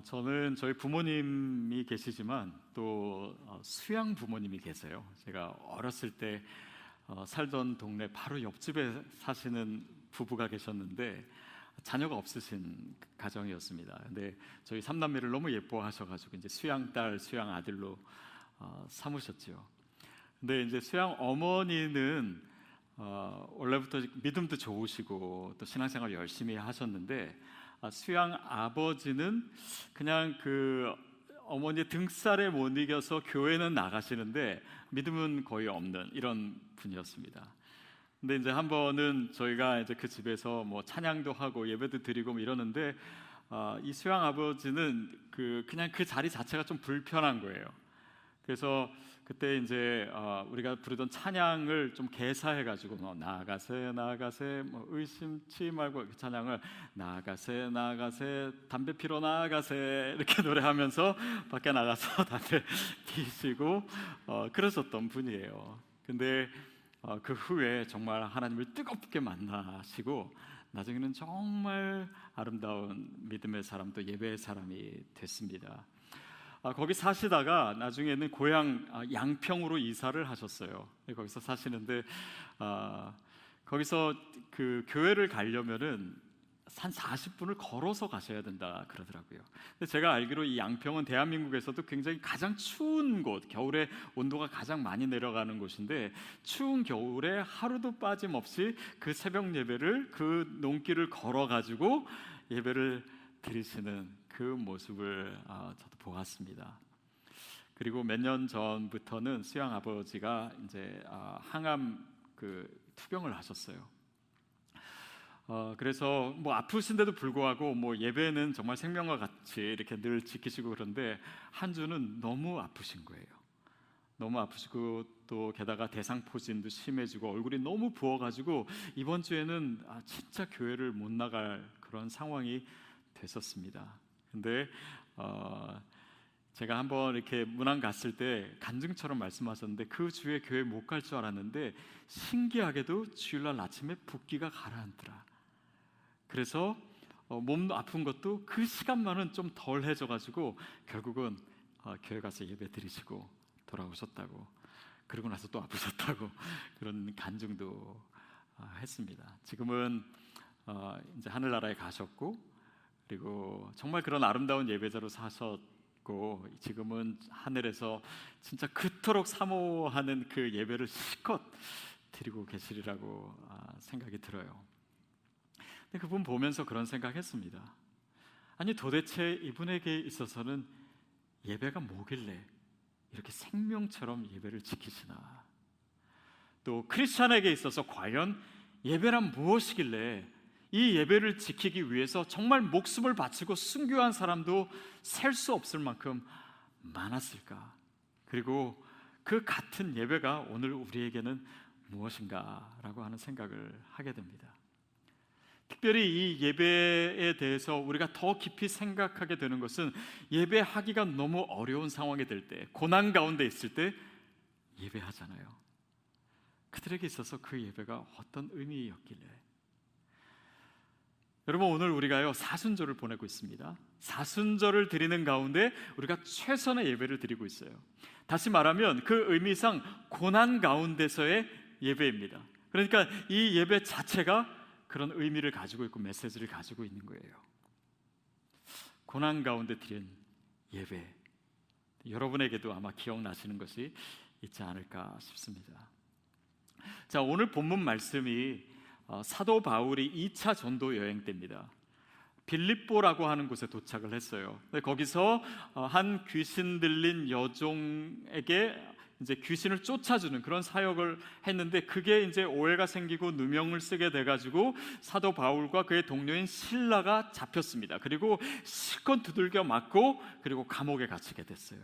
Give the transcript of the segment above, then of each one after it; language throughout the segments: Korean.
아, 저는 저희 부모님이 계시지만 또 어, 수양 부모님이 계세요. 제가 어렸을 때 어, 살던 동네 바로 옆집에 사시는 부부가 계셨는데 자녀가 없으신 가정이었습니다. 근데 저희 삼남매를 너무 예뻐하셔가지고 이제 수양 딸, 수양 아들로 어, 삼으셨죠. 근데 이제 수양 어머니는 어, 원래부터 믿음도 좋으시고 또 신앙생활 열심히 하셨는데 아, 수양 아버지는 그냥 그 어머니 등살에 못 이겨서 교회는 나가시는데 믿음은 거의 없는 이런 분이었습니다. 근데 이제 한 번은 저희가 이제 그 집에서 뭐 찬양도 하고 예배도 드리고 뭐 이러는데 어, 이 수양 아버지는 그 그냥 그 자리 자체가 좀 불편한 거예요. 그래서 그때 이제 어, 우리가 부르던 찬양을 좀 개사해 가지고 뭐 나가세 나가세 뭐 의심치 말고 그 찬양을 나가세 나가세 담배 피러 나가세 이렇게 노래하면서 밖에 나가서 담배 피시고 어, 그러셨던 분이에요. 근데 어, 그 후에 정말 하나님을 뜨겁게 만나시고 나중에는 정말 아름다운 믿음의 사람 또 예배의 사람이 됐습니다. 아, 거기 사시다가 나중에는 고향 아, 양평으로 이사를 하셨어요. 네, 거기서 사시는데 아, 거기서 그 교회를 가려면은 한 40분을 걸어서 가셔야 된다 그러더라고요. 근데 제가 알기로 이 양평은 대한민국에서도 굉장히 가장 추운 곳, 겨울에 온도가 가장 많이 내려가는 곳인데 추운 겨울에 하루도 빠짐없이 그 새벽 예배를 그 농길을 걸어 가지고 예배를 드리시는 그 모습을 어, 저도 보았습니다. 그리고 몇 년 전부터는 수양 아버지가 이제 어, 항암 그 투병을 하셨어요. 어, 그래서 뭐 아프신데도 불구하고 뭐 예배는 정말 생명과 같이 이렇게 늘 지키시고 그런데 한 주는 너무 아프신 거예요. 너무 아프시고 또 게다가 대상포진도 심해지고 얼굴이 너무 부어가지고 이번 주에는 아, 진짜 교회를 못 나갈 그런 상황이 됐었습니다. 근데 어, 제가 한번 이렇게 문안 갔을 때 간증처럼 말씀하셨는데 그 주에 교회 못 갈 줄 알았는데 신기하게도 주일날 아침에 붓기가 가라앉더라. 그래서 어, 몸 아픈 것도 그 시간만은 좀 덜해져 가지고 결국은 어, 교회 가서 예배 드리시고 돌아오셨다고 그러고 나서 또 아프셨다고 그런 간증도 어, 했습니다. 지금은 어, 이제 하늘나라에 가셨고 그리고 정말 그런 아름다운 예배자로 사셨 고 지금은 하늘에서 진짜 그토록 사모하는 그 예배를 실컷 드리고 계시리라고 아, 생각이 들어요. 근데 그분 보면서 그런 생각했습니다. 아니 도대체 이분에게 있어서는 예배가 뭐길래 이렇게 생명처럼 예배를 지키시나? 또 크리스천에게 있어서 과연 예배란 무엇이길래 이 예배를 지키기 위해서 정말 목숨을 바치고 순교한 사람도 셀 수 없을 만큼 많았을까? 그리고 그 같은 예배가 오늘 우리에게는 무엇인가라고 하는 생각을 하게 됩니다. 특별히 이 예배에 대해서 우리가 더 깊이 생각하게 되는 것은 예배하기가 너무 어려운 상황이 될 때, 고난 가운데 있을 때 예배하잖아요. 그들에게 있어서 그 예배가 어떤 의미였길래 여러분 오늘 우리가요 사순절을 보내고 있습니다. 사순절을 드리는 가운데 우리가 최선의 예배를 드리고 있어요. 다시 말하면 그 의미상 고난 가운데서의 예배입니다. 그러니까 이 예배 자체가 그런 의미를 가지고 있고 메시지를 가지고 있는 거예요. 고난 가운데 드린 예배. 여러분에게도 아마 기억나시는 것이 있지 않을까 싶습니다. 자, 오늘 본문 말씀이 어, 사도 바울이 2차 전도 여행 때입니다. 빌립보라고 하는 곳에 도착을 했어요. 거기서 어, 한 귀신 들린 여종에게 이제 귀신을 쫓아주는 그런 사역을 했는데 그게 이제 오해가 생기고 누명을 쓰게 돼가지고 사도 바울과 그의 동료인 신라가 잡혔습니다. 그리고 실컷 두들겨 맞고 그리고 감옥에 갇히게 됐어요.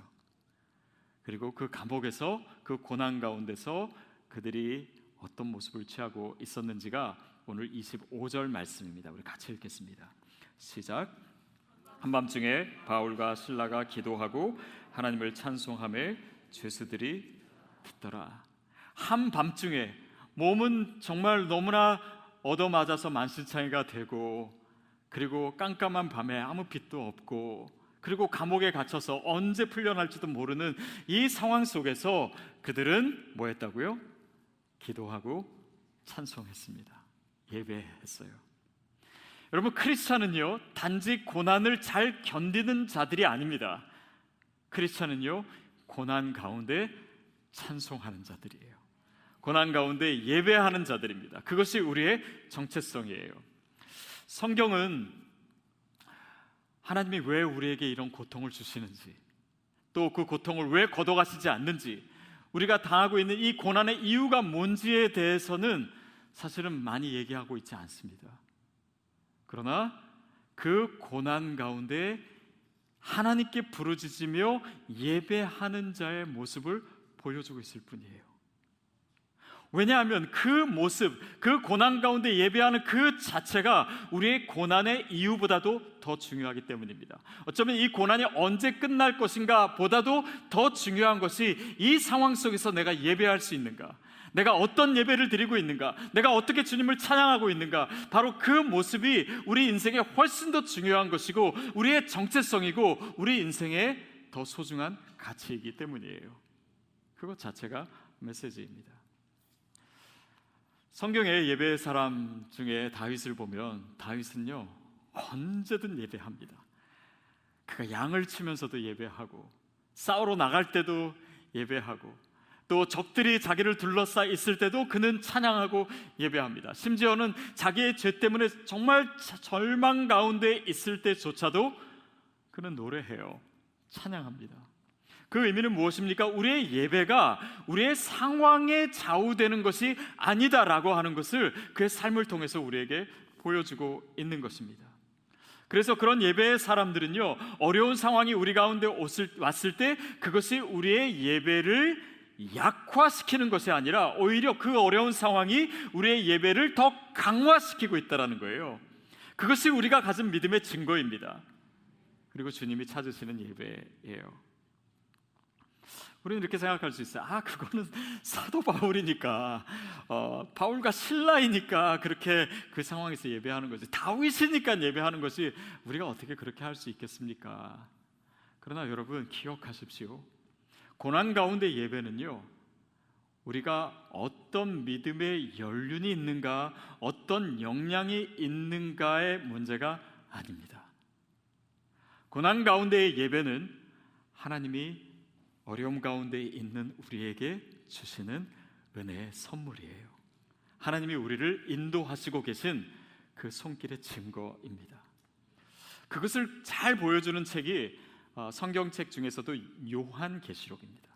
그리고 그 감옥에서 그 고난 가운데서 그들이 어떤 모습을 취하고 있었는지가 오늘 25절 말씀입니다. 우리 같이 읽겠습니다. 시작. 한밤중에 바울과 신라가 기도하고 하나님을 찬송함에 죄수들이 듣더라. 한밤중에 몸은 정말 너무나 얻어맞아서 만신창이가 되고 그리고 깜깜한 밤에 아무 빛도 없고 그리고 감옥에 갇혀서 언제 풀려날지도 모르는 이 상황 속에서 그들은 뭐 했다고요? 기도하고 찬송했습니다. 예배했어요. 여러분 크리스찬은요 단지 고난을 잘 견디는 자들이 아닙니다. 크리스찬은요 고난 가운데 찬송하는 자들이에요. 고난 가운데 예배하는 자들입니다. 그것이 우리의 정체성이에요. 성경은 하나님이 왜 우리에게 이런 고통을 주시는지, 또 그 고통을 왜 걷어가시지 않는지, 우리가 당하고 있는 이 고난의 이유가 뭔지에 대해서는 사실은 많이 얘기하고 있지 않습니다. 그러나 그 고난 가운데 하나님께 부르짖으며 예배하는 자의 모습을 보여주고 있을 뿐이에요. 왜냐하면 그 모습, 그 고난 가운데 예배하는 그 자체가 우리의 고난의 이유보다도 더 중요하기 때문입니다. 어쩌면 이 고난이 언제 끝날 것인가 보다도 더 중요한 것이 이 상황 속에서 내가 예배할 수 있는가. 내가 어떤 예배를 드리고 있는가? 내가 어떻게 주님을 찬양하고 있는가? 바로 그 모습이 우리 인생에 훨씬 더 중요한 것이고 우리의 정체성이고 우리 인생의 더 소중한 가치이기 때문이에요. 그것 자체가 메시지입니다. 성경의 예배 사람 중에 다윗을 보면 다윗은요 언제든 예배합니다. 그가 양을 치면서도 예배하고 싸우러 나갈 때도 예배하고 또 적들이 자기를 둘러싸 있을 때도 그는 찬양하고 예배합니다. 심지어는 자기의 죄 때문에 정말 절망 가운데 있을 때조차도 그는 노래해요. 찬양합니다. 그 의미는 무엇입니까? 우리의 예배가 우리의 상황에 좌우되는 것이 아니다라고 하는 것을 그의 삶을 통해서 우리에게 보여주고 있는 것입니다. 그래서 그런 예배의 사람들은요, 어려운 상황이 우리 가운데 왔을 때 그것이 우리의 예배를 약화시키는 것이 아니라 오히려 그 어려운 상황이 우리의 예배를 더 강화시키고 있다는 거예요. 그것이 우리가 가진 믿음의 증거입니다. 그리고 주님이 찾으시는 예배예요. 우리는 이렇게 생각할 수 있어요. 아, 그거는 사도 바울이니까, 어, 바울과 신라이니까 그렇게 그 상황에서 예배하는 거지. 다윗이니까 예배하는 것이 우리가 어떻게 그렇게 할 수 있겠습니까? 그러나 여러분 기억하십시오. 고난 가운데 예배는요, 우리가 어떤 믿음의 연륜이 있는가, 어떤 역량이 있는가의 문제가 아닙니다. 고난 가운데의 예배는 하나님이 어려움 가운데 있는 우리에게 주시는 은혜의 선물이에요. 하나님이 우리를 인도하시고 계신 그 손길의 증거입니다. 그것을 잘 보여주는 책이 어, 성경책 중에서도 요한계시록입니다.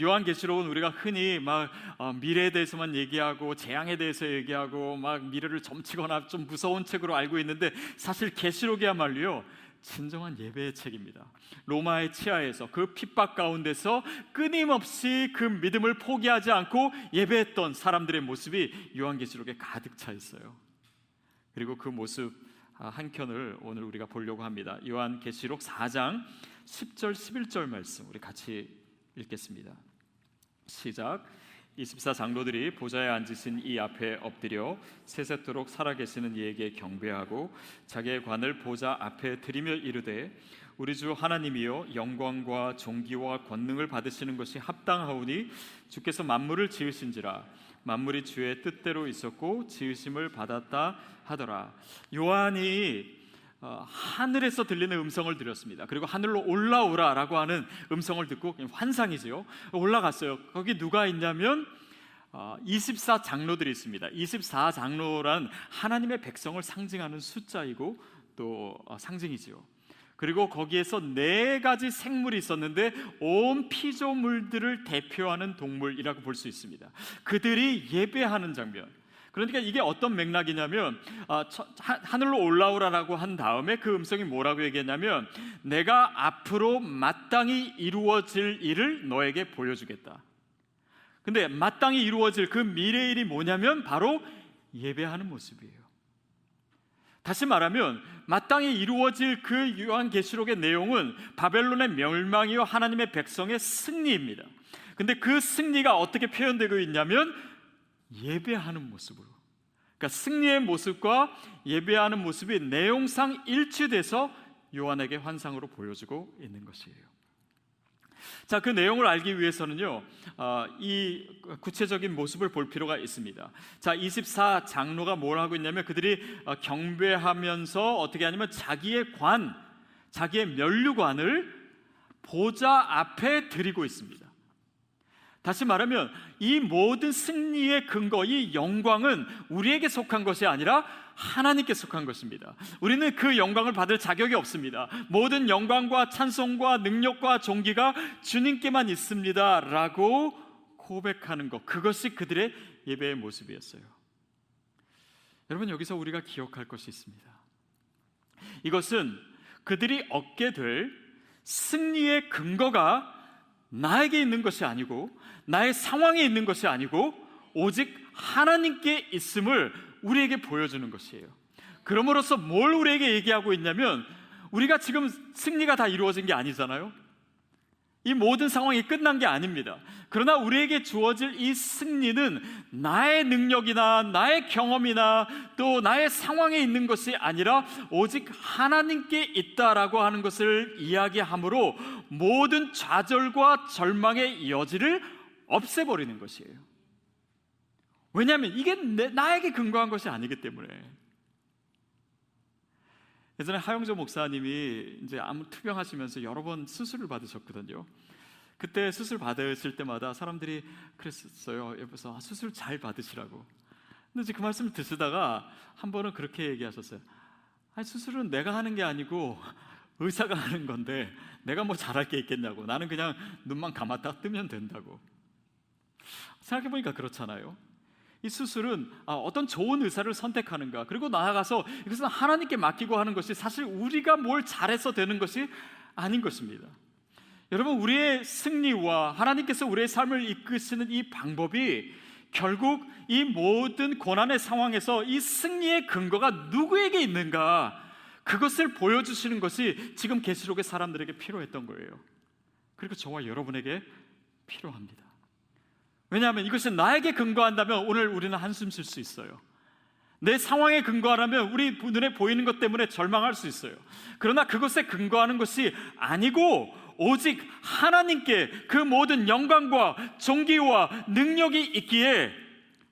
요한계시록은 우리가 흔히 막 어, 미래에 대해서만 얘기하고 재앙에 대해서 얘기하고 막 미래를 점치거나 좀 무서운 책으로 알고 있는데 사실 계시록이야말로요 진정한 예배의 책입니다. 로마의 치하에서 그 핍박 가운데서 끊임없이 그 믿음을 포기하지 않고 예배했던 사람들의 모습이 요한계시록에 가득 차 있어요. 그리고 그 모습 아, 한 켠을 오늘 우리가 보려고 합니다. 요한계시록 4장 10절 11절 말씀 우리 같이 읽겠습니다. 시작. 24 장로들이 보좌에 앉으신 이 앞에 엎드려 세세토록 살아계시는 이에게 경배하고 자기의 관을 보좌 앞에 들이며 이르되 우리 주 하나님이여 영광과 존귀와 권능을 받으시는 것이 합당하오니 주께서 만물을 지으신지라 만물이 주의 뜻대로 있었고 지으심을 받았다 하더라. 요한이 어, 하늘에서 들리는 음성을 들었습니다. 그리고 하늘로 올라오라라고 하는 음성을 듣고 환상이지요. 올라갔어요. 거기 누가 있냐면 어, 24 장로들이 있습니다. 24 장로란 하나님의 백성을 상징하는 숫자이고 또 어, 상징이지요. 그리고 거기에서 네 가지 생물이 있었는데 온 피조물들을 대표하는 동물이라고 볼 수 있습니다. 그들이 예배하는 장면. 그러니까 이게 어떤 맥락이냐면 아, 하늘로 올라오라라고 한 다음에 그 음성이 뭐라고 얘기했냐면 내가 앞으로 마땅히 이루어질 일을 너에게 보여주겠다. 근데 마땅히 이루어질 그 미래일이 뭐냐면 바로 예배하는 모습이에요. 다시 말하면 마땅히 이루어질 그 요한계시록의 내용은 바벨론의 멸망이요 하나님의 백성의 승리입니다. 근데 그 승리가 어떻게 표현되고 있냐면 예배하는 모습으로. 그러니까 승리의 모습과 예배하는 모습이 내용상 일치돼서 요한에게 환상으로 보여주고 있는 것이에요. 자, 그 내용을 알기 위해서는요, 어, 이 구체적인 모습을 볼 필요가 있습니다. 자, 24 장로가 뭘 하고 있냐면 그들이 어, 경배하면서 어떻게 하냐면 자기의 관, 자기의 면류관을 보좌 앞에 드리고 있습니다. 다시 말하면 이 모든 승리의 근거, 이 영광은 우리에게 속한 것이 아니라 하나님께 속한 것입니다. 우리는 그 영광을 받을 자격이 없습니다. 모든 영광과 찬송과 능력과 존귀가 주님께만 있습니다. 라고 고백하는 것. 그것이 그들의 예배의 모습이었어요. 여러분, 여기서 우리가 기억할 것이 있습니다. 이것은 그들이 얻게 될 승리의 근거가 나에게 있는 것이 아니고 나의 상황에 있는 것이 아니고 오직 하나님께 있음을 우리에게 보여주는 것이에요. 그럼으로써 뭘 우리에게 얘기하고 있냐면 우리가 지금 승리가 다 이루어진 게 아니잖아요. 이 모든 상황이 끝난 게 아닙니다. 그러나 우리에게 주어질 이 승리는 나의 능력이나 나의 경험이나 또 나의 상황에 있는 것이 아니라 오직 하나님께 있다라고 하는 것을 이야기하므로 모든 좌절과 절망의 여지를 없애버리는 것이에요. 왜냐하면 이게 내, 나에게 근거한 것이 아니기 때문에. 예전에 하영조 목사님이 이제 암 투병하시면서 여러 번 수술을 받으셨거든요. 그때 수술 받으실 때마다 사람들이 그랬었어요. 옆에서 아, 수술 잘 받으시라고. 근데 이제 그 말씀을 듣다가 한 번은 그렇게 얘기하셨어요. 아니, 수술은 내가 하는 게 아니고 의사가 하는 건데 내가 뭐 잘할 게 있겠냐고. 나는 그냥 눈만 감았다 뜨면 된다고. 생각해보니까 그렇잖아요. 이 수술은 아, 어떤 좋은 의사를 선택하는가 그리고 나아가서 이것은 하나님께 맡기고 하는 것이 사실 우리가 뭘 잘해서 되는 것이 아닌 것입니다. 여러분 우리의 승리와 하나님께서 우리의 삶을 이끄시는 이 방법이 결국 이 모든 고난의 상황에서 이 승리의 근거가 누구에게 있는가 그것을 보여주시는 것이 지금 계시록의 사람들에게 필요했던 거예요. 그리고 저와 여러분에게 필요합니다. 왜냐하면 이것이 나에게 근거한다면 오늘 우리는 한숨 쉴 수 있어요. 내 상황에 근거하라면 우리 눈에 보이는 것 때문에 절망할 수 있어요. 그러나 그것에 근거하는 것이 아니고 오직 하나님께 그 모든 영광과 존귀와 능력이 있기에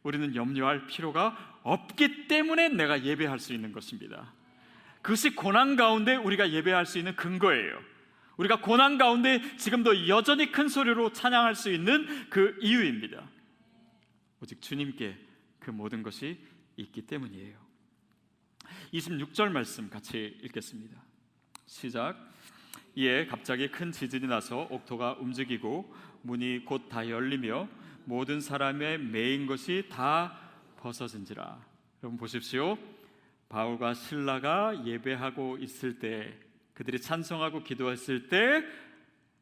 우리는 염려할 필요가 없기 때문에 내가 예배할 수 있는 것입니다. 그것이 고난 가운데 우리가 예배할 수 있는 근거예요. 우리가 고난 가운데 지금도 여전히 큰 소리로 찬양할 수 있는 그 이유입니다. 오직 주님께 그 모든 것이 있기 때문이에요. 26절 말씀 같이 읽겠습니다. 시작. 이에 갑자기 큰 지진이 나서 옥토가 움직이고 문이 곧 다 열리며 모든 사람의 매인 것이 다 벗어진지라. 여러분 보십시오. 바울과 신라가 예배하고 있을 때 그들이 찬송하고 기도했을 때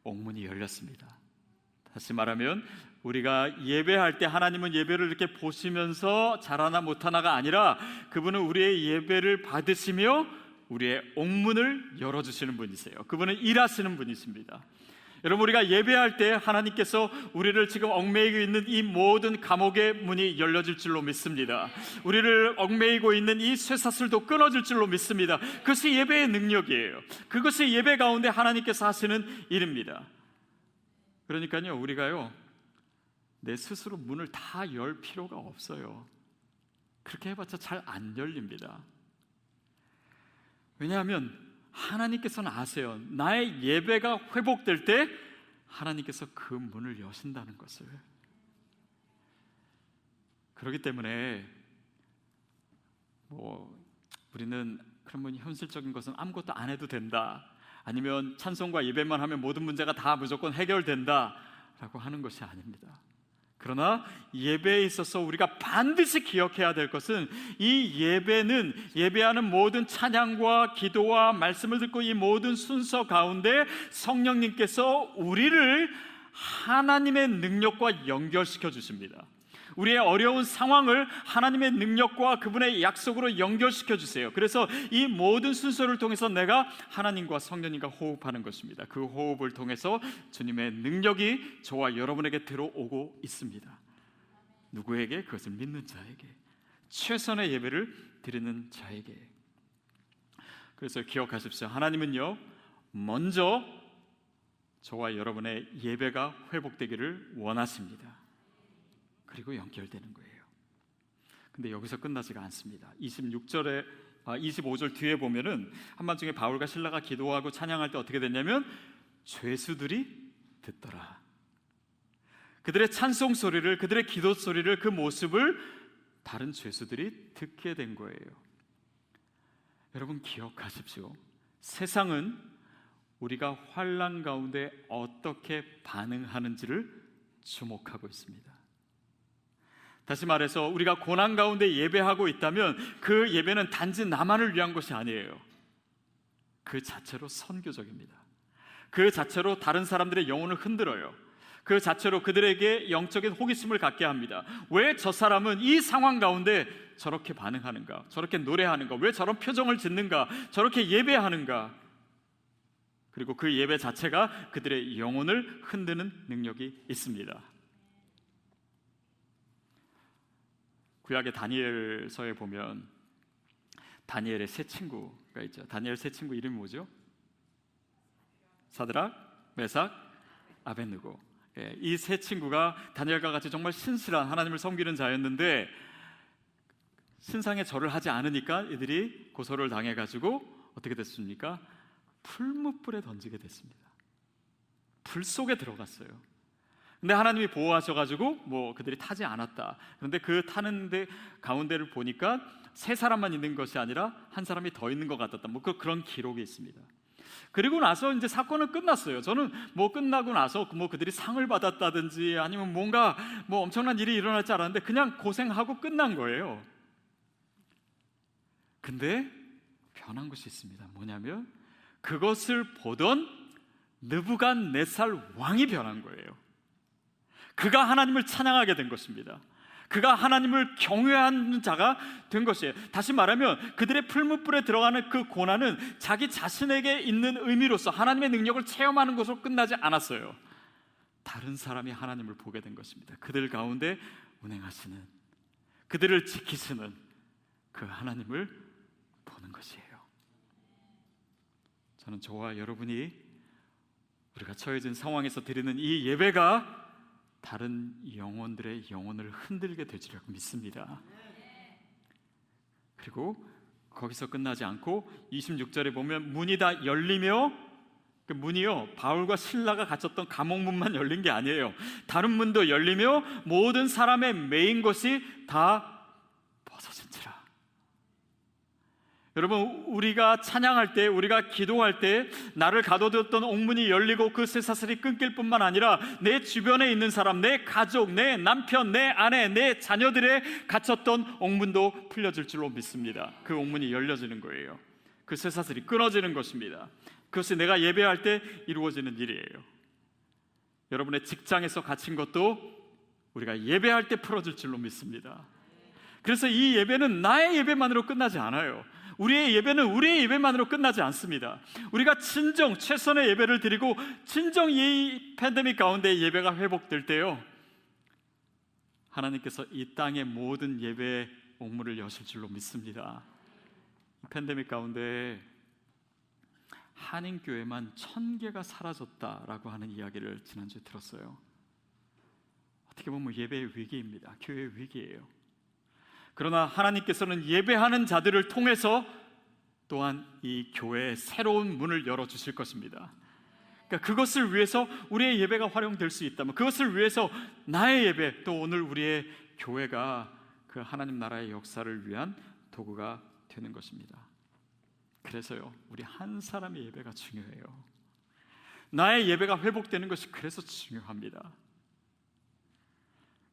옥문이 열렸습니다. 다시 말하면 우리가 예배할 때 하나님은 예배를 이렇게 보시면서 잘하나 못하나가 아니라 그분은 우리의 예배를 받으시며 우리의 옥문을 열어주시는 분이세요. 그분은 일하시는 분이십니다. 여러분 우리가 예배할 때 하나님께서 우리를 지금 얽매이고 있는 이 모든 감옥의 문이 열려질 줄로 믿습니다. 우리를 얽매이고 있는 이 쇠사슬도 끊어질 줄로 믿습니다. 그것이 예배의 능력이에요. 그것이 예배 가운데 하나님께서 하시는 일입니다. 그러니까요 우리가요 내 스스로 문을 다 열 필요가 없어요. 그렇게 해봤자 잘 안 열립니다. 왜냐하면 하나님께서는 아세요. 나의 예배가 회복될 때 하나님께서 그 문을 여신다는 것을. 그렇기 때문에 뭐 우리는 그러면 현실적인 것은 아무것도 안 해도 된다. 아니면 찬송과 예배만 하면 모든 문제가 다 무조건 해결된다라고 하는 것이 아닙니다. 그러나 예배에 있어서 우리가 반드시 기억해야 될 것은 이 예배는 예배하는 모든 찬양과 기도와 말씀을 듣고 이 모든 순서 가운데 성령님께서 우리를 하나님의 능력과 연결시켜 주십니다. 우리의 어려운 상황을 하나님의 능력과 그분의 약속으로 연결시켜 주세요. 그래서 이 모든 순서를 통해서 내가 하나님과 성령님과 호흡하는 것입니다. 그 호흡을 통해서 주님의 능력이 저와 여러분에게 들어오고 있습니다. 누구에게 그것을 믿는 자에게 최선의 예배를 드리는 자에게 그래서 기억하십시오. 하나님은요, 먼저 저와 여러분의 예배가 회복되기를 원하십니다. 그리고 연결되는 거예요. 근데 여기서 끝나지가 않습니다. 26절에 아, 25절 뒤에 보면은 한밤중에 바울과 신라가 기도하고 찬양할 때 어떻게 됐냐면 죄수들이 듣더라. 그들의 찬송 소리를 그들의 기도 소리를 그 모습을 다른 죄수들이 듣게 된 거예요. 여러분 기억하십시오. 세상은 우리가 환란 가운데 어떻게 반응하는지를 주목하고 있습니다. 다시 말해서 우리가 고난 가운데 예배하고 있다면 그 예배는 단지 나만을 위한 것이 아니에요. 그 자체로 선교적입니다. 그 자체로 다른 사람들의 영혼을 흔들어요. 그 자체로 그들에게 영적인 호기심을 갖게 합니다. 왜 저 사람은 이 상황 가운데 저렇게 반응하는가? 저렇게 노래하는가? 왜 저런 표정을 짓는가? 저렇게 예배하는가? 그리고 그 예배 자체가 그들의 영혼을 흔드는 능력이 있습니다. 구약의 다니엘서에 보면 다니엘의 세 친구가 있죠. 다니엘 세 친구 이름이 뭐죠? 사드락, 메삭, 아벤느고. 예, 이세 친구가 다니엘과 같이 정말 신실한 하나님을 섬기는 자였는데 신상에 절을 하지 않으니까 이들이 고소를 당해 가지고 어떻게 됐습니까? 풀무불에 던지게 됐습니다. 불 속에 들어갔어요. 근데 하나님이 보호하셔가지고 뭐 그들이 타지 않았다. 그런데 그 타는데 가운데를 보니까 세 사람만 있는 것이 아니라 한 사람이 더 있는 것 같았다. 뭐 그, 그런 기록이 있습니다. 그리고 나서 이제 사건은 끝났어요. 저는 뭐 끝나고 나서 뭐 그들이 상을 받았다든지 아니면 뭔가 뭐 엄청난 일이 일어날 줄 알았는데 그냥 고생하고 끝난 거예요. 근데 변한 것이 있습니다. 뭐냐면 그것을 보던 느부갓네살 왕이 변한 거예요. 그가 하나님을 찬양하게 된 것입니다. 그가 하나님을 경외하는 자가 된 것이에요. 다시 말하면 그들의 풀무불에 들어가는 그 고난은 자기 자신에게 있는 의미로서 하나님의 능력을 체험하는 것으로 끝나지 않았어요. 다른 사람이 하나님을 보게 된 것입니다. 그들 가운데 운행하시는 그들을 지키시는 그 하나님을 보는 것이에요. 저는 저와 여러분이 우리가 처해진 상황에서 드리는 이 예배가 다른 영혼들의 영혼을 흔들게 되리라고 믿습니다. 그리고 거기서 끝나지 않고 26절에 보면 문이 다 열리며 그 문이요 바울과 신라가 갇혔던 감옥 문만 열린 게 아니에요. 다른 문도 열리며 모든 사람의 메인 것이 다 여러분 우리가 찬양할 때 우리가 기도할 때 나를 가둬뒀던 옥문이 열리고 그 쇠사슬이 끊길 뿐만 아니라 내 주변에 있는 사람 내 가족 내 남편 내 아내 내 자녀들의 갇혔던 옥문도 풀려질 줄로 믿습니다. 그 옥문이 열려지는 거예요. 그 쇠사슬이 끊어지는 것입니다. 그것이 내가 예배할 때 이루어지는 일이에요. 여러분의 직장에서 갇힌 것도 우리가 예배할 때 풀어질 줄로 믿습니다. 그래서 이 예배는 나의 예배만으로 끝나지 않아요 우리의 예배는 우리의 예배만으로 끝나지 않습니다. 우리가 진정 최선의 예배를 드리고 진정 이 팬데믹 가운데 예배가 회복될 때요. 하나님께서 이 땅의 모든 예배의 옥문을 여실 줄로 믿습니다. 팬데믹 가운데 한인교회만 천 개가 사라졌다라고 하는 이야기를 지난주에 들었어요. 어떻게 보면 예배의 위기입니다. 교회의 위기예요. 그러나 하나님께서는 예배하는 자들을 통해서 또한 이 교회의 새로운 문을 열어 주실 것입니다. 그러니까 그것을 위해서 우리의 예배가 활용될 수 있다면 그것을 위해서 나의 예배 또 오늘 우리의 교회가 그 하나님 나라의 역사를 위한 도구가 되는 것입니다. 그래서요, 우리 한 사람의 예배가 중요해요. 나의 예배가 회복되는 것이 그래서 중요합니다.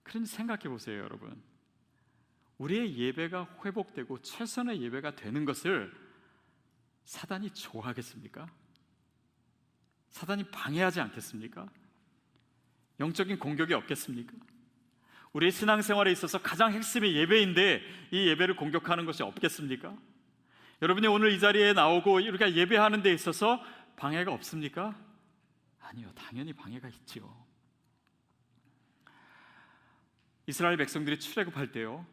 그런 생각해 보세요, 여러분. 우리의 예배가 회복되고 최선의 예배가 되는 것을 사단이 좋아하겠습니까? 사단이 방해하지 않겠습니까? 영적인 공격이 없겠습니까? 우리의 신앙생활에 있어서 가장 핵심이 예배인데 이 예배를 공격하는 것이 없겠습니까? 여러분이 오늘 이 자리에 나오고 우리가 예배하는 데 있어서 방해가 없습니까? 아니요, 당연히 방해가 있지요. 이스라엘 백성들이 출애굽할 때요.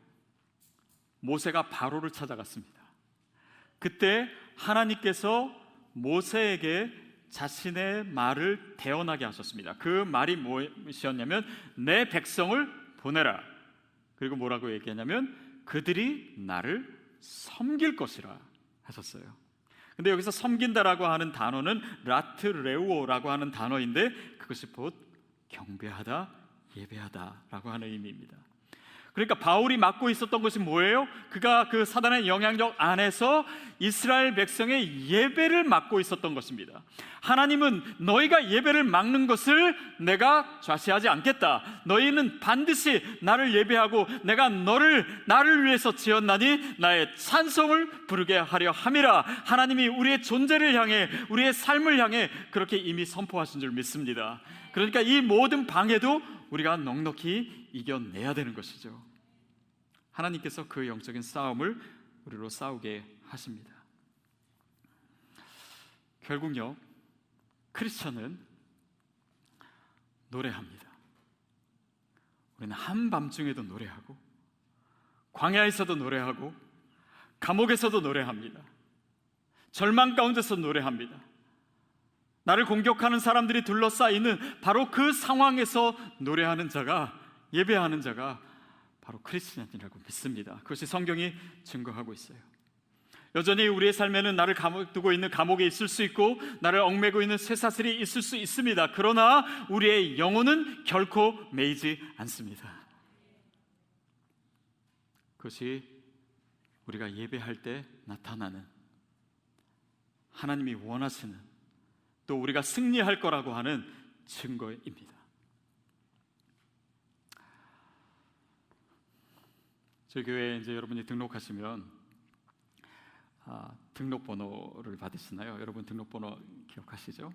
모세가 바로를 찾아갔습니다. 그때 하나님께서 모세에게 자신의 말을 대언하게 하셨습니다. 그 말이 무엇이었냐면 내 백성을 보내라. 그리고 뭐라고 얘기했냐면 그들이 나를 섬길 것이라 하셨어요. 근데 여기서 섬긴다라고 하는 단어는 라트레우오라고 하는 단어인데 그것이 곧 경배하다, 예배하다라고 하는 의미입니다. 그러니까 바울이 맡고 있었던 것이 뭐예요? 그가 그 사단의 영향력 안에서 이스라엘 백성의 예배를 맡고 있었던 것입니다. 하나님은 너희가 예배를 막는 것을 내가 좌시하지 않겠다. 너희는 반드시 나를 예배하고 내가 너를 나를 위해서 지었나니 나의 찬송을 부르게 하려 함이라. 하나님이 우리의 존재를 향해 우리의 삶을 향해 그렇게 이미 선포하신 줄 믿습니다. 그러니까 이 모든 방해도 우리가 넉넉히 이겨내야 되는 것이죠. 하나님께서 그 영적인 싸움을 우리로 싸우게 하십니다. 결국요, 크리스천은 노래합니다. 우리는 한밤중에도 노래하고, 광야에서도 노래하고, 감옥에서도 노래합니다. 절망 가운데서 노래합니다. 나를 공격하는 사람들이 둘러싸이는 바로 그 상황에서 노래하는 자가, 예배하는 자가 바로 크리스천이라고 믿습니다. 그것이 성경이 증거하고 있어요. 여전히 우리의 삶에는 나를 두고 있는 감옥에 있을 수 있고 나를 얽매고 있는 쇠사슬이 있을 수 있습니다. 그러나 우리의 영혼은 결코 매이지 않습니다. 그것이 우리가 예배할 때 나타나는 하나님이 원하시는 또 우리가 승리할 거라고 하는 증거입니다. 저희 교회에 이제 여러분이 등록하시면 아, 등록번호를 받으시나요? 여러분 등록번호 기억하시죠?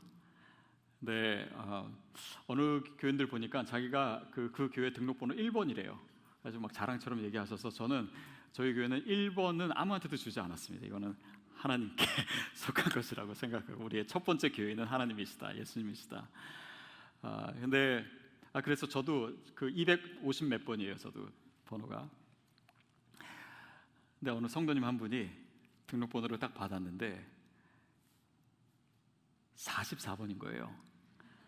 네, 어, 어느 교인들 보니까 자기가 그, 그 교회 등록번호 1번이래요. 아주 막 자랑처럼 얘기하셔서 저는 저희 교회는 1번은 아무한테도 주지 않았습니다. 이거는 하나님께 속한 것이라고 생각하고 우리의 첫 번째 교회는 하나님이시다, 예수님이시다. 아, 근데 아 그래서 저도 그 250 몇 번이에요. 저도 번호가. 근데 어느 성도님 한 분이 등록번호를 딱 받았는데 44번인 거예요.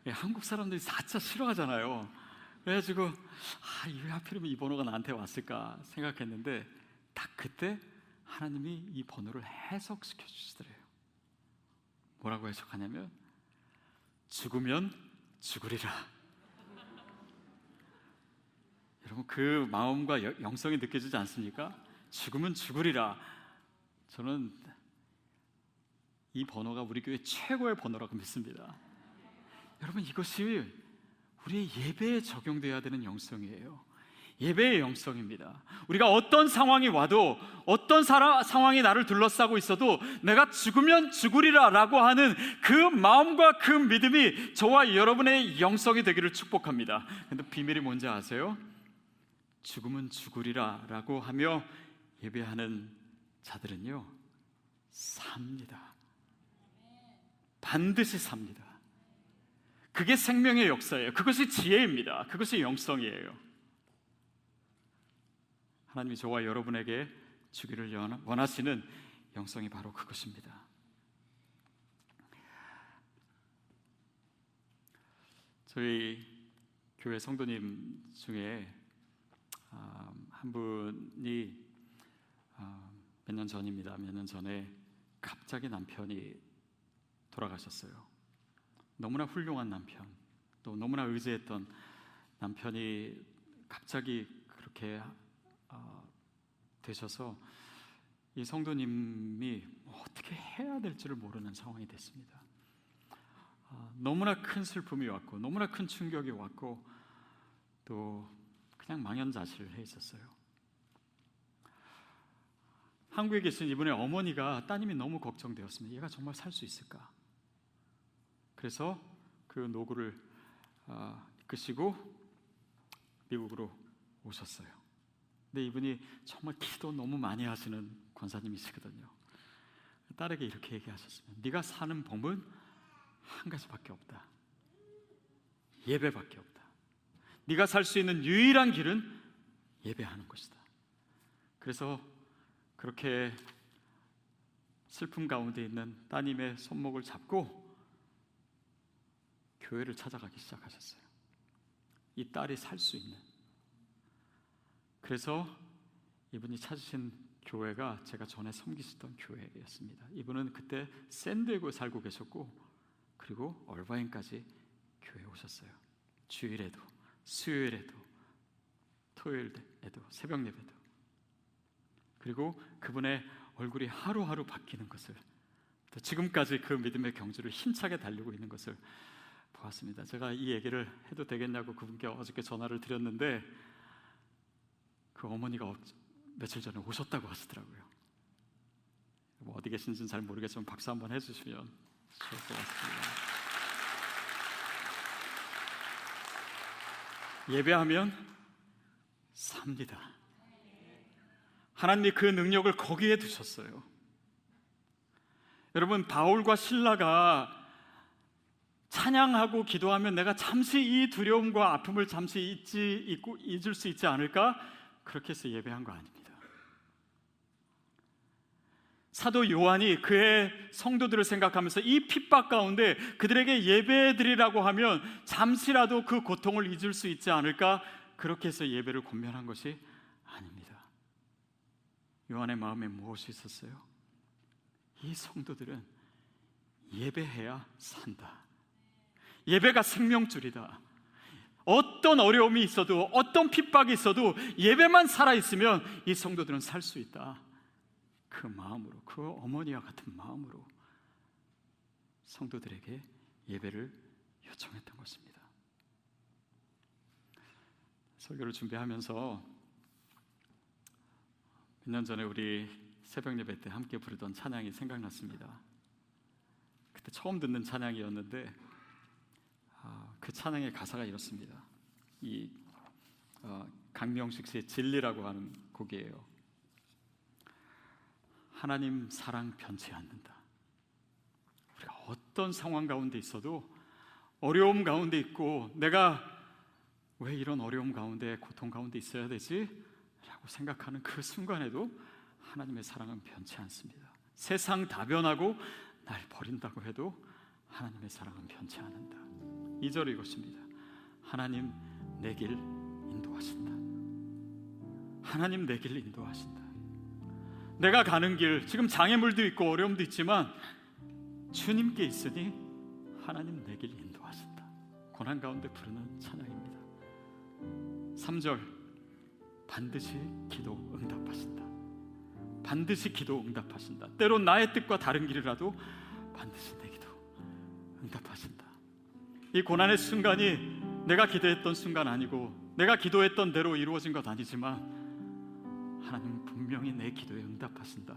예, 한국 사람들이 4차 싫어하잖아요. 그래가지고 아, 왜 하필이면 이 번호가 나한테 왔을까 생각했는데 딱 그때 하나님이 이 번호를 해석시켜 주시더래요. 뭐라고 해석하냐면 죽으면 죽으리라. 여러분 그 마음과 영성이 느껴지지 않습니까? 죽으면 죽으리라. 저는 이 번호가 우리 교회 최고의 번호라고 믿습니다. 여러분 이것이 우리의 예배에 적용돼야 되는 영성이에요. 예배의 영성입니다. 우리가 어떤 상황이 와도 어떤 사라, 상황이 나를 둘러싸고 있어도 내가 죽으면 죽으리라라고 하는 그 마음과 그 믿음이 저와 여러분의 영성이 되기를 축복합니다. 근데 비밀이 뭔지 아세요? 죽으면 죽으리라라고 하며 예배하는 자들은요, 삽니다. 반드시 삽니다. 그게 생명의 역사예요. 그것이 지혜입니다. 그것이 영성이에요. 하나님이 저와 여러분에게 주기를 원하시는 영성이 바로 그것입니다. 저희 교회 성도님 중에 아, 한 분이 아, 몇 년 전입니다. 몇 년 전에 갑자기 남편이 돌아가셨어요. 너무나 훌륭한 남편, 또 너무나 의지했던 남편이 갑자기 그렇게 어, 되셔서 이 성도님이 어떻게 해야 될지를 모르는 상황이 됐습니다. 어, 너무나 큰 슬픔이 왔고, 너무나 큰 충격이 왔고, 또 그냥 망연자실을 해 있었어요. 한국에 계신 이분의 어머니가 따님이 너무 걱정되었습니다. 얘가 정말 살 수 있을까? 그래서 그 노구를 어, 이끄시고 미국으로 오셨어요. 근데 이분이 정말 기도 너무 많이 하시는 권사님이시거든요. 딸에게 이렇게 얘기하셨습니다. 네가 사는 법은 한 가지밖에 없다. 예배밖에 없다. 네가 살 수 있는 유일한 길은 예배하는 것이다. 그래서 그렇게 슬픔 가운데 있는 따님의 손목을 잡고 교회를 찾아가기 시작하셨어요. 이 딸이 살 수 있는. 그래서 이분이 찾으신 교회가 제가 전에 섬기시던 교회였습니다. 이분은 그때 샌디에고에 살고 계셨고 그리고 얼바인까지 교회 오셨어요. 주일에도 수요일에도 토요일에도 새벽 예배도 그리고 그분의 얼굴이 하루하루 바뀌는 것을 또 지금까지 그 믿음의 경주를 힘차게 달리고 있는 것을 보았습니다. 제가 이 얘기를 해도 되겠냐고 그분께 어저께 전화를 드렸는데 그 어머니가 며칠 전에 오셨다고 하시더라고요. 뭐 어디 계신지는 잘 모르겠지만 박수 한번 해주시면 좋을 것 같습니다. 예배하면 삽니다. 하나님이 그 능력을 거기에 두셨어요. 여러분 바울과 신라가 찬양하고 기도하면 내가 잠시 이 두려움과 아픔을 잠시 잊지 잊고 잊을 수 있지 않을까? 그렇게 해서 예배한 거 아닙니다. 사도 요한이 그의 성도들을 생각하면서 이 핍박 가운데 그들에게 예배드리라고 하면 잠시라도 그 고통을 잊을 수 있지 않을까? 그렇게 해서 예배를 권면한 것이. 요한의 마음에 무엇이 있었어요? 이 성도들은 예배해야 산다. 예배가 생명줄이다. 어떤 어려움이 있어도 어떤 핍박이 있어도 예배만 살아 있으면 이 성도들은 살 수 있다. 그 마음으로 그 어머니와 같은 마음으로 성도들에게 예배를 요청했던 것입니다. 설교를 준비하면서 몇 년 전에 우리 새벽 예배 때 함께 부르던 찬양이 생각났습니다. 그때 처음 듣는 찬양이었는데 아, 그 찬양의 가사가 이렇습니다. 이 어, 강명식 씨의 진리라고 하는 곡이에요. 하나님 사랑 변치 않는다. 우리가 어떤 상황 가운데 있어도 어려움 가운데 있고 내가 왜 이런 어려움 가운데 고통 가운데 있어야 되지? 생각하는 그 순간에도 하나님의 사랑은 변치 않습니다. 세상 다 변하고 날 버린다고 해도 하나님의 사랑은 변치 않는다. 2절 이것입니다. 하나님 내 길 인도하신다. 하나님 내 길 인도하신다. 내가 가는 길 지금 장애물도 있고 어려움도 있지만 주님께 있으니 하나님 내 길 인도하신다. 고난 가운데 부르는 찬양입니다. 3절 반드시 기도 응답하신다. 반드시 기도 응답하신다. 때론 나의 뜻과 다른 길이라도 반드시 내 기도 응답하신다. 이 고난의 순간이 내가 기도했던 순간 아니고 내가 기도했던 대로 이루어진 것 아니지만 하나님 분명히 내 기도에 응답하신다.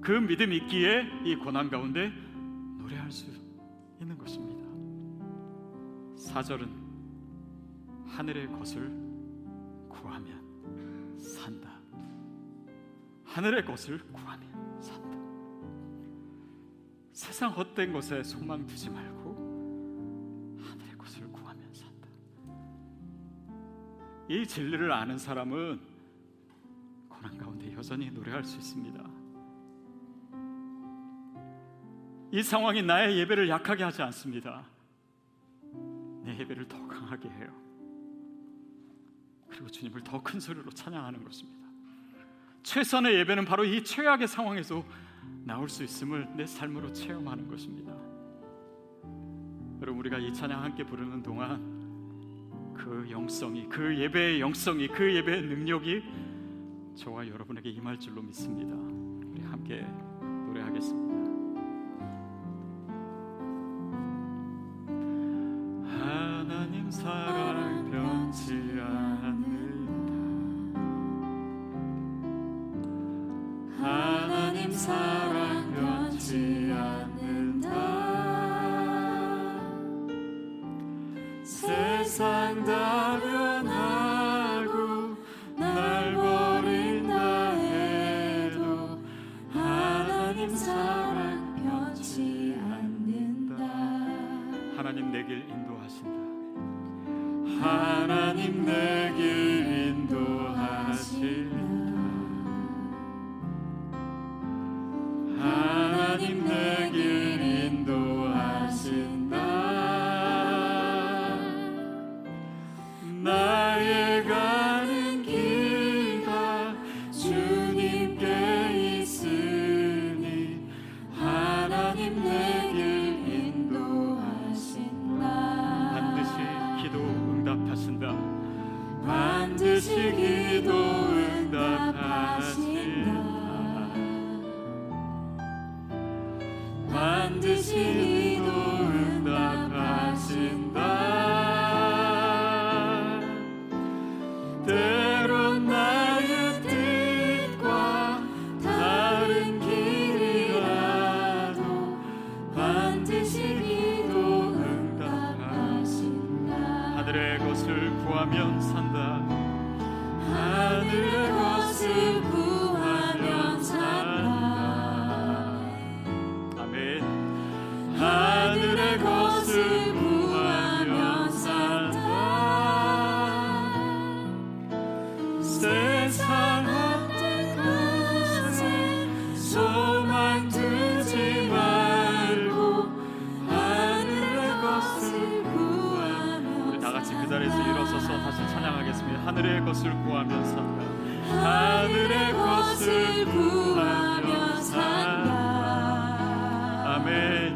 그 믿음 있기에 이 고난 가운데 노래할 수 있는 것입니다. 사절은 하늘의 것을 구하면 산다. 하늘의 것을 구하면 산다. 세상 헛된 것에 소망 두지 말고 하늘의 것을 구하면 산다. 이 진리를 아는 사람은 고난 가운데 여전히 노래할 수 있습니다. 이 상황이 나의 예배를 약하게 하지 않습니다. 내 예배를 더 강하게 해요. 그리고 주님을 더 큰 소리로 찬양하는 것입니다. 최선의 예배는 바로 이 최악의 상황에서 나올 수 있음을 내 삶으로 체험하는 것입니다. 여러분 우리가 이 찬양 함께 부르는 동안 그 영성이 그 예배의 영성이 그 예배의 능력이 저와 여러분에게 임할 줄로 믿습니다. 우리 함께 노래하겠습니다. 것을 구하며 산다. 하늘의 것을 구하며 산다. 아멘.